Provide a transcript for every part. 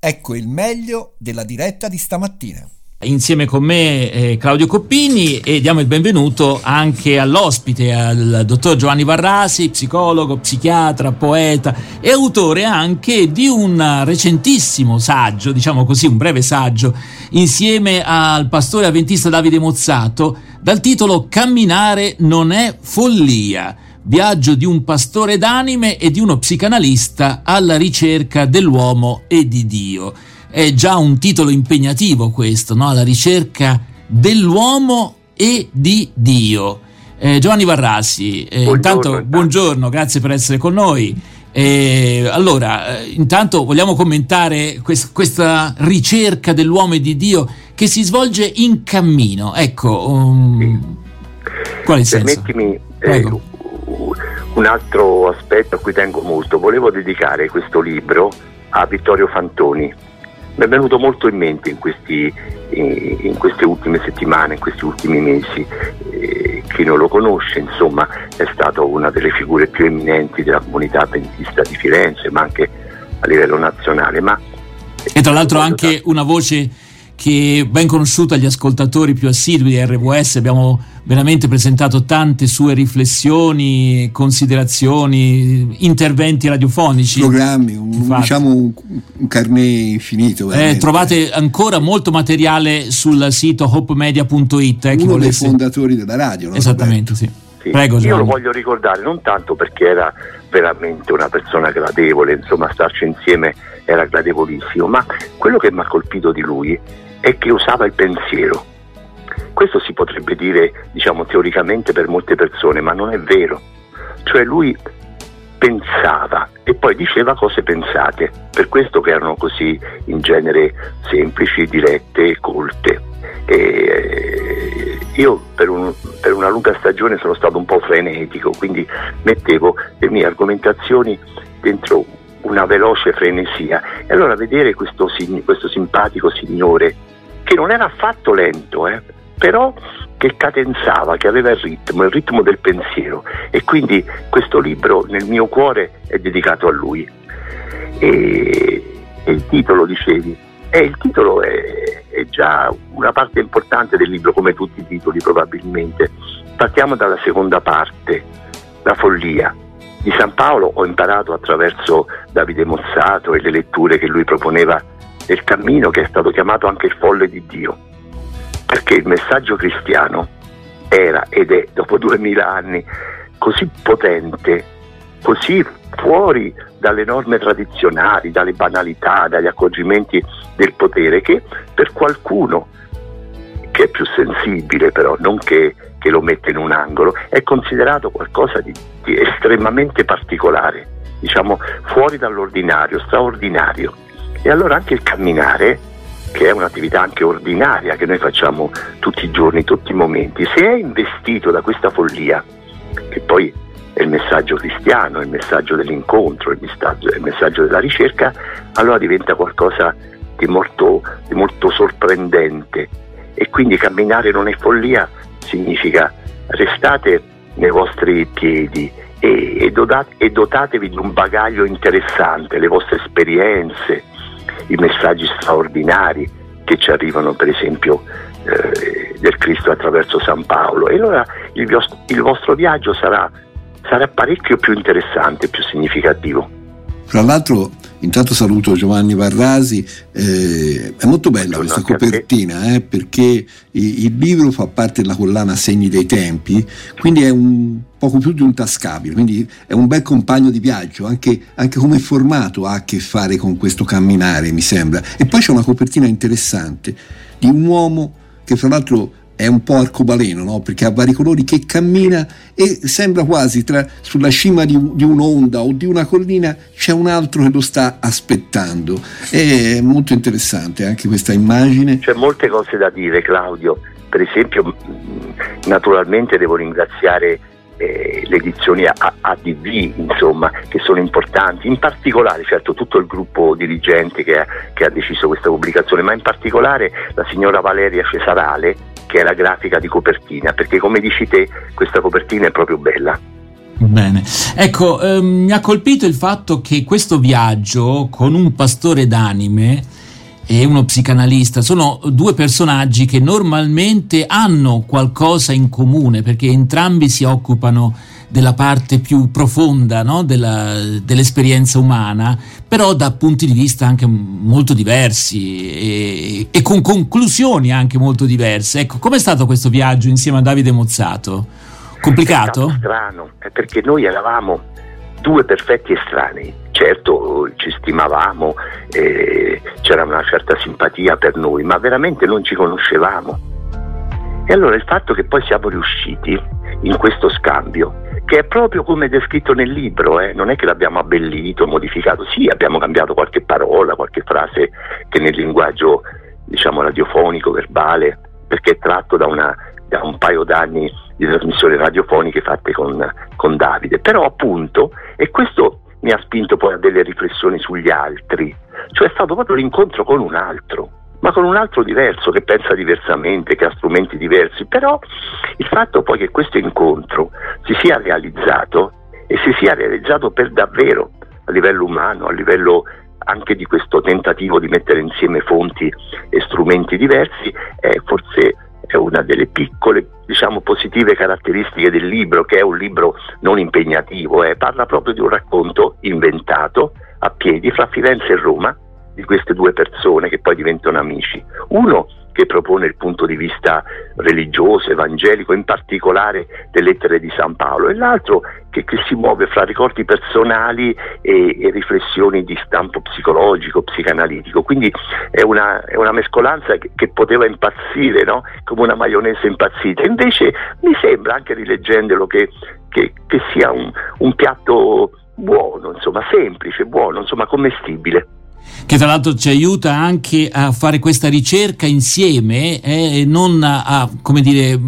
Ecco il meglio della diretta di stamattina. Insieme con me eh, Claudio Coppini e diamo il benvenuto anche all'ospite, al dottor Giovanni Varrasi, psicologo, psichiatra, poeta e autore anche di un recentissimo saggio, diciamo così, un breve saggio, insieme al pastore avventista Davide Mozzato, dal titolo Camminare non è follia. Viaggio di un pastore d'anime e di uno psicanalista alla ricerca dell'uomo e di Dio è già un titolo impegnativo questo, no? la ricerca dell'uomo e di Dio. Eh, Giovanni Varrassi, eh, buongiorno, intanto buongiorno, grazie per essere con noi. Eh, allora, intanto vogliamo commentare quest- questa ricerca dell'uomo e di Dio che si svolge in cammino. Ecco, um, sì. qual è il senso? Permettimi eh, un altro aspetto a cui tengo molto. Volevo dedicare questo libro a Vittorio Fantoni mi è venuto molto in mente in, questi, in, in queste ultime settimane, in questi ultimi mesi. Eh, chi non lo conosce, insomma, è stato una delle figure più eminenti della comunità adventista di Firenze, ma anche a livello nazionale. Ma e tra l'altro anche una voce che è ben conosciuta agli ascoltatori più assidui di RWS, abbiamo veramente presentato tante sue riflessioni, considerazioni, interventi radiofonici. Programmi, un, diciamo un, un carnet infinito. Eh, trovate ancora molto materiale sul sito hopemedia.it. Eh, Uno dei fondatori della radio. Esattamente, sì. Sì. Prego, Io lo voglio ricordare non tanto perché era veramente una persona gradevole, insomma starci insieme era gradevolissimo, ma quello che mi ha colpito di lui è che usava il pensiero. Questo si potrebbe dire, diciamo, teoricamente per molte persone, ma non è vero. Cioè lui pensava e poi diceva cose pensate, per questo che erano così in genere semplici, dirette e colte. E eh, io per, un, per, una lunga stagione sono stato un po' frenetico, quindi mettevo le mie argomentazioni dentro una veloce frenesia. E allora vedere questo, questo simpatico signore, che non era affatto lento, eh, però che cadenzava, che aveva il ritmo, il ritmo del pensiero. E quindi questo libro nel mio cuore è dedicato a lui. E, e il titolo, dicevi, eh, il titolo è, è già una parte importante del libro, come tutti i titoli probabilmente. Partiamo dalla seconda parte, la follia di San Paolo ho imparato attraverso Davide Mozzato e le letture che lui proponeva nel cammino che è stato chiamato anche il folle di Dio, perché il messaggio cristiano era ed è dopo duemila anni così potente, così fuori dalle norme tradizionali, dalle banalità, dagli accorgimenti del potere, che per qualcuno che è più sensibile però, non che lo mette in un angolo, è considerato qualcosa di, di estremamente particolare, diciamo fuori dall'ordinario, straordinario. E allora anche il camminare, che è un'attività anche ordinaria che noi facciamo tutti i giorni, tutti i momenti, se è investito da questa follia, che poi è il messaggio cristiano, il messaggio dell'incontro, il messaggio, il messaggio della ricerca, allora diventa qualcosa di molto, di molto sorprendente. E quindi camminare non è follia, significa restate nei vostri piedi e, e, dotate, e dotatevi di un bagaglio interessante, le vostre esperienze, i messaggi straordinari che ci arrivano per esempio eh, del Cristo attraverso San Paolo. E allora il, il vostro viaggio sarà, sarà parecchio più interessante, più significativo. Fra l'altro, intanto saluto Giovanni Varrasi, eh, è molto bella questa copertina eh, perché il libro fa parte della collana Segni dei Tempi, quindi è un poco più di un tascabile, quindi è un bel compagno di viaggio, anche, anche come formato ha a che fare con questo camminare, mi sembra. E poi c'è una copertina interessante di un uomo che fra l'altro è un po' arcobaleno, no? perché ha vari colori, che cammina e sembra quasi tra, sulla cima di, di, un'onda o di una collina c'è un altro che lo sta aspettando. È molto interessante anche questa immagine. C'è molte cose da dire, Claudio. Per esempio, naturalmente devo ringraziare eh, le edizioni ADV, insomma, che sono importanti, in particolare certo tutto il gruppo dirigente che ha, che ha deciso questa pubblicazione, ma in particolare la signora Valeria Cesarale che è la grafica di copertina, perché come dici te questa copertina è proprio bella. Bene, ecco, ehm, mi ha colpito il fatto che questo viaggio con un pastore d'anime e uno psicanalista sono due personaggi che normalmente hanno qualcosa in comune perché entrambi si occupano della parte più profonda no? della, dell'esperienza umana, però da punti di vista anche molto diversi e, e con conclusioni anche molto diverse. Ecco, com'è stato questo viaggio insieme a Davide Mozzato? Complicato? È strano, perché noi eravamo due perfetti estranei. Certo ci stimavamo, eh, c'era una certa simpatia per noi, ma veramente non ci conoscevamo. E allora il fatto che poi siamo riusciti in questo scambio, che è proprio come descritto nel libro, eh, non è che l'abbiamo abbellito, modificato, sì abbiamo cambiato qualche parola, qualche frase che nel linguaggio diciamo radiofonico, verbale, perché è tratto da, una, da un paio d'anni di trasmissioni radiofoniche fatte con, con Davide, però appunto, e questo mi ha spinto poi a delle riflessioni sugli altri, cioè è stato proprio l'incontro con un altro, ma con un altro diverso che pensa diversamente, che ha strumenti diversi, però il fatto poi che questo incontro si sia realizzato e si sia realizzato per davvero a livello umano, a livello anche di questo tentativo di mettere insieme fonti e strumenti diversi, è forse è una delle piccole, diciamo, positive caratteristiche del libro, che è un libro non impegnativo, eh. parla proprio di un racconto inventato a piedi fra Firenze e Roma di queste due persone che poi diventano amici. Uno che propone il punto di vista religioso, evangelico, in particolare delle lettere di San Paolo, e l'altro che, che si muove fra ricordi personali e, e, riflessioni di stampo psicologico, psicanalitico. Quindi è una, è una mescolanza che, che, poteva impazzire, no? come una maionese impazzita. Invece mi sembra, anche rileggendolo, che, che sia un, un piatto buono, insomma, semplice, buono, insomma, commestibile che tra l'altro ci aiuta anche a fare questa ricerca insieme eh, e non a, a come dire,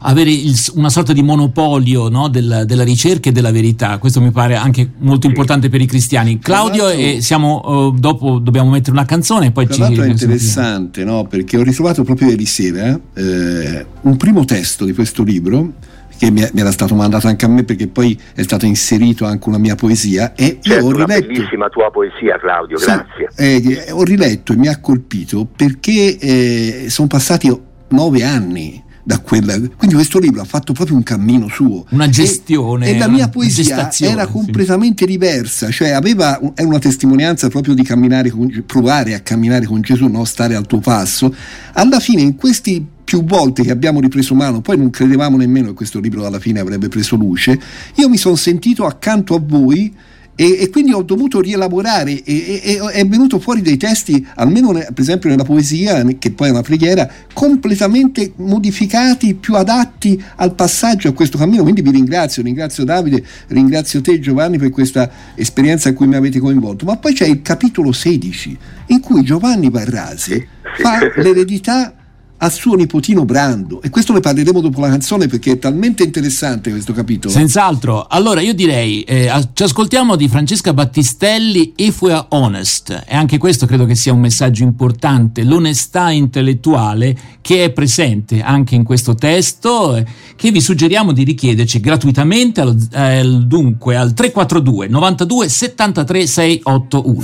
avere il, una sorta di monopolio no, della, della, ricerca e della verità. Questo mi pare anche molto importante per i cristiani. Claudio, e siamo, uh, dopo dobbiamo mettere una canzone e poi ci... L'altro è interessante, no? perché ho ritrovato proprio ieri sera eh, un primo testo di questo libro che mi, era stato mandato anche a me perché poi è stato inserito anche una mia poesia e certo, io ho riletto una bellissima tua poesia Claudio, sì, grazie eh, ho riletto e mi ha colpito perché eh, sono passati nove anni da quella. Quindi questo libro ha fatto proprio un cammino suo. Una gestione. E, e la mia poesia era completamente sì. diversa, cioè aveva, era una testimonianza proprio di camminare con, provare a camminare con Gesù, non stare al tuo passo. Alla fine, in questi più volte che abbiamo ripreso mano, poi non credevamo nemmeno che questo libro alla fine avrebbe preso luce, io mi sono sentito accanto a voi e, e, quindi ho dovuto rielaborare e, e, è venuto fuori dei testi, almeno per esempio nella poesia, che poi è una preghiera, completamente modificati, più adatti al passaggio a questo cammino. Quindi vi ringrazio, ringrazio Davide, ringrazio te Giovanni per questa esperienza a cui mi avete coinvolto. Ma poi c'è il capitolo 16 in cui Giovanni Barrasi fa l'eredità a suo nipotino Brando. E questo ne parleremo dopo la canzone perché è talmente interessante questo capitolo. Senz'altro. Allora io direi eh, ci ascoltiamo di Francesca Battistelli If We Are Honest. E anche questo credo che sia un messaggio importante l'onestà intellettuale che è presente anche in questo testo eh, che vi suggeriamo di richiederci gratuitamente allo, eh, dunque al 342 92 73 681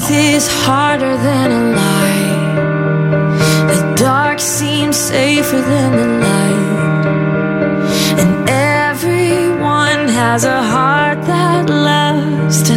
safer than the light. And everyone has a heart that loves to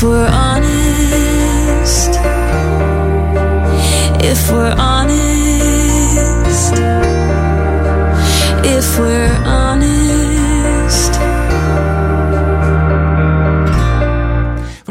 If we're honest, if we're honest,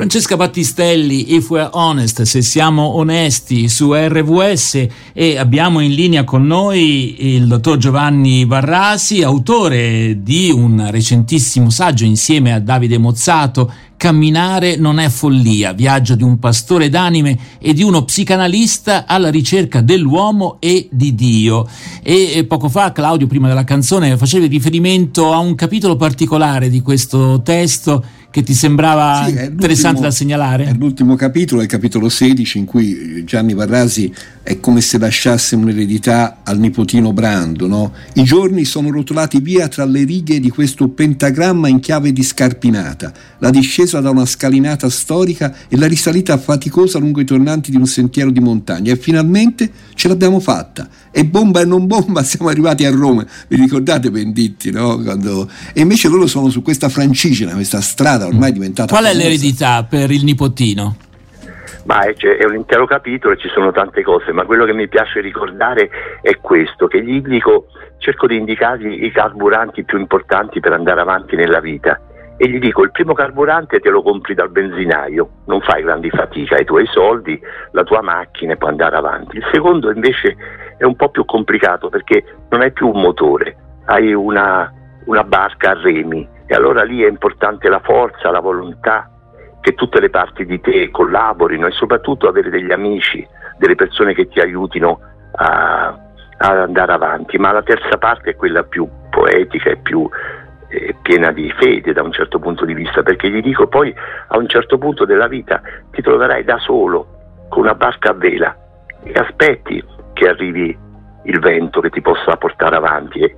Francesca Battistelli, If We're Honest, se siamo onesti su RVS e abbiamo in linea con noi il dottor Giovanni Varrasi, autore di un recentissimo saggio insieme a Davide Mozzato Camminare non è follia, viaggio di un pastore d'anime e di uno psicanalista alla ricerca dell'uomo e di Dio. E poco fa, Claudio, prima della canzone, facevi riferimento a un capitolo particolare di questo testo che ti sembrava sì, interessante da segnalare? È l'ultimo capitolo, è il capitolo 16, in cui Gianni Varrasi è come se lasciasse un'eredità al nipotino Brando. No? I giorni sono rotolati via tra le righe di questo pentagramma in chiave di scarpinata, la discesa da una scalinata storica e la risalita faticosa lungo i tornanti di un sentiero di montagna. E finalmente ce l'abbiamo fatta. E bomba e non bomba siamo arrivati a Roma. Vi ricordate Benditti, no? Quando... E invece loro sono su questa francigena, questa strada strada ormai diventata... Qual famosa. è l'eredità per il nipotino? Ma è, cioè, è, un intero capitolo e ci sono tante cose, ma quello che mi piace ricordare è questo, che gli dico, cerco di indicargli i carburanti più importanti per andare avanti nella vita e gli dico il primo carburante te lo compri dal benzinaio, non fai grandi fatica, hai i tuoi soldi, la tua macchina e puoi andare avanti. Il secondo invece è un po' più complicato perché non hai più un motore, hai una, una barca a remi e allora lì è importante la forza, la volontà, che tutte le parti di te collaborino e soprattutto avere degli amici, delle persone che ti aiutino a, ad andare avanti. Ma la terza parte è quella più poetica e più eh, piena di fede da un certo punto di vista, perché gli dico poi a un certo punto della vita ti troverai da solo con una barca a vela e aspetti che arrivi il vento che ti possa portare avanti e,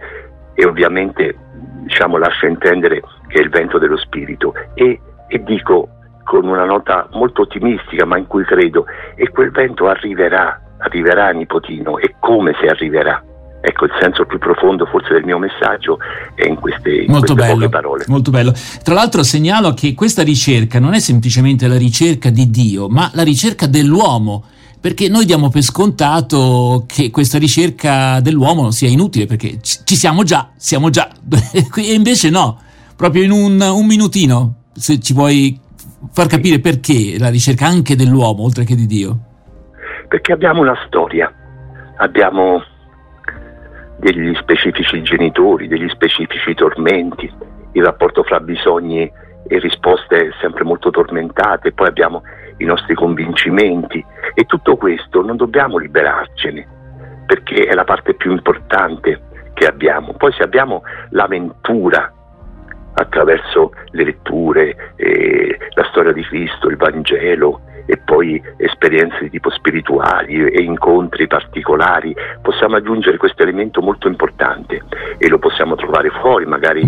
e ovviamente diciamo, lascia intendere che è il vento dello spirito e, e dico con una nota molto ottimistica ma in cui credo e quel vento arriverà, arriverà nipotino e come se arriverà. Ecco, il senso più profondo forse del mio messaggio è in queste, in molto queste bello, parole. Molto bello. Tra l'altro segnalo che questa ricerca non è semplicemente la ricerca di Dio, ma la ricerca dell'uomo perché noi diamo per scontato che questa ricerca dell'uomo sia inutile, perché ci siamo già, siamo già, e invece no, proprio in un, un minutino, se ci vuoi far capire perché la ricerca anche dell'uomo, oltre che di Dio. Perché abbiamo una storia, abbiamo degli specifici genitori, degli specifici tormenti, il rapporto fra bisogni e risposte sempre molto tormentate, poi abbiamo i nostri convincimenti e tutto questo non dobbiamo liberarcene perché è la parte più importante che abbiamo. Poi se abbiamo l'avventura attraverso le letture, eh, la storia di Cristo, il Vangelo e poi esperienze di tipo spirituali e incontri particolari, possiamo aggiungere questo elemento molto importante e lo possiamo trovare fuori, magari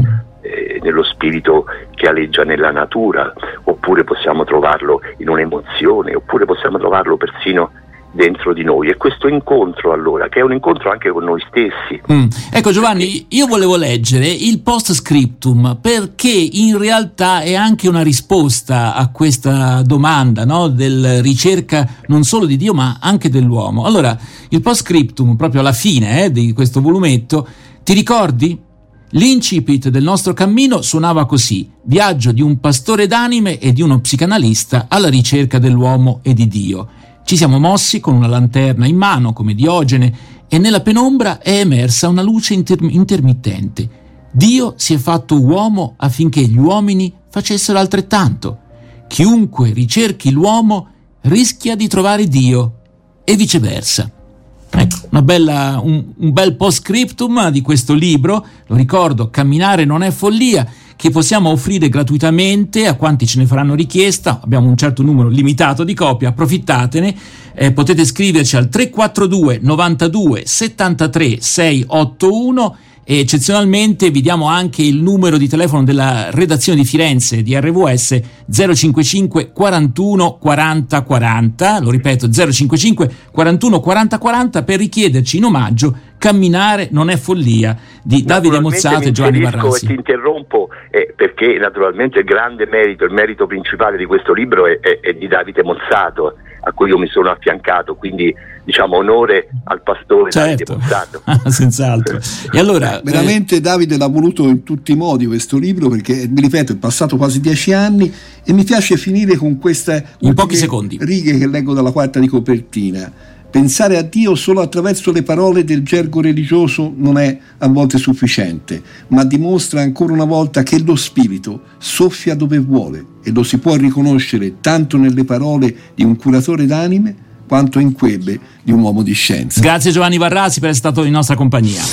eh, nello spirito che aleggia nella natura, oppure possiamo trovarlo in un'emozione, oppure possiamo trovarlo persino dentro di noi e questo incontro allora che è un incontro anche con noi stessi mm. ecco Giovanni io volevo leggere il post scriptum perché in realtà è anche una risposta a questa domanda no? del ricerca non solo di Dio ma anche dell'uomo allora il post scriptum proprio alla fine eh, di questo volumetto ti ricordi? L'incipit del nostro cammino suonava così: viaggio di un pastore d'anime e di uno psicanalista alla ricerca dell'uomo e di Dio. Ci siamo mossi con una lanterna in mano, come Diogene, e nella penombra è emersa una luce inter- intermittente. Dio si è fatto uomo affinché gli uomini facessero altrettanto. Chiunque ricerchi l'uomo rischia di trovare Dio e viceversa. Ecco, bella, un, un bel post scriptum di questo libro, lo ricordo, Camminare non è follia, che possiamo offrire gratuitamente a quanti ce ne faranno richiesta, abbiamo un certo numero limitato di copie, approfittatene, eh, potete scriverci al 342 92 73 681 e eccezionalmente vi diamo anche il numero di telefono della redazione di Firenze di RVS 055 41 40 40, lo ripeto 055 41 40 40 per richiederci in omaggio Camminare non è follia di Davide Mozzato e Giovanni Varrasi. E ti interrompo eh, perché naturalmente il grande merito, il merito principale di questo libro è, è, è di Davide Mozzato a cui io mi sono affiancato, quindi diciamo onore al pastore certo. Davide Mozzato. Senz'altro. E allora, Veramente eh... Davide l'ha voluto in tutti i modi questo libro perché, mi ripeto, è passato quasi dieci anni e mi piace finire con queste in pochi secondi. righe che leggo dalla quarta di copertina. Pensare a Dio solo attraverso le parole del gergo religioso non è a volte sufficiente, ma dimostra ancora una volta che lo Spirito soffia dove vuole e lo si può riconoscere tanto nelle parole di un curatore d'anime quanto in quelle di un uomo di scienza. Grazie Giovanni Varrasi per essere stato in nostra compagnia.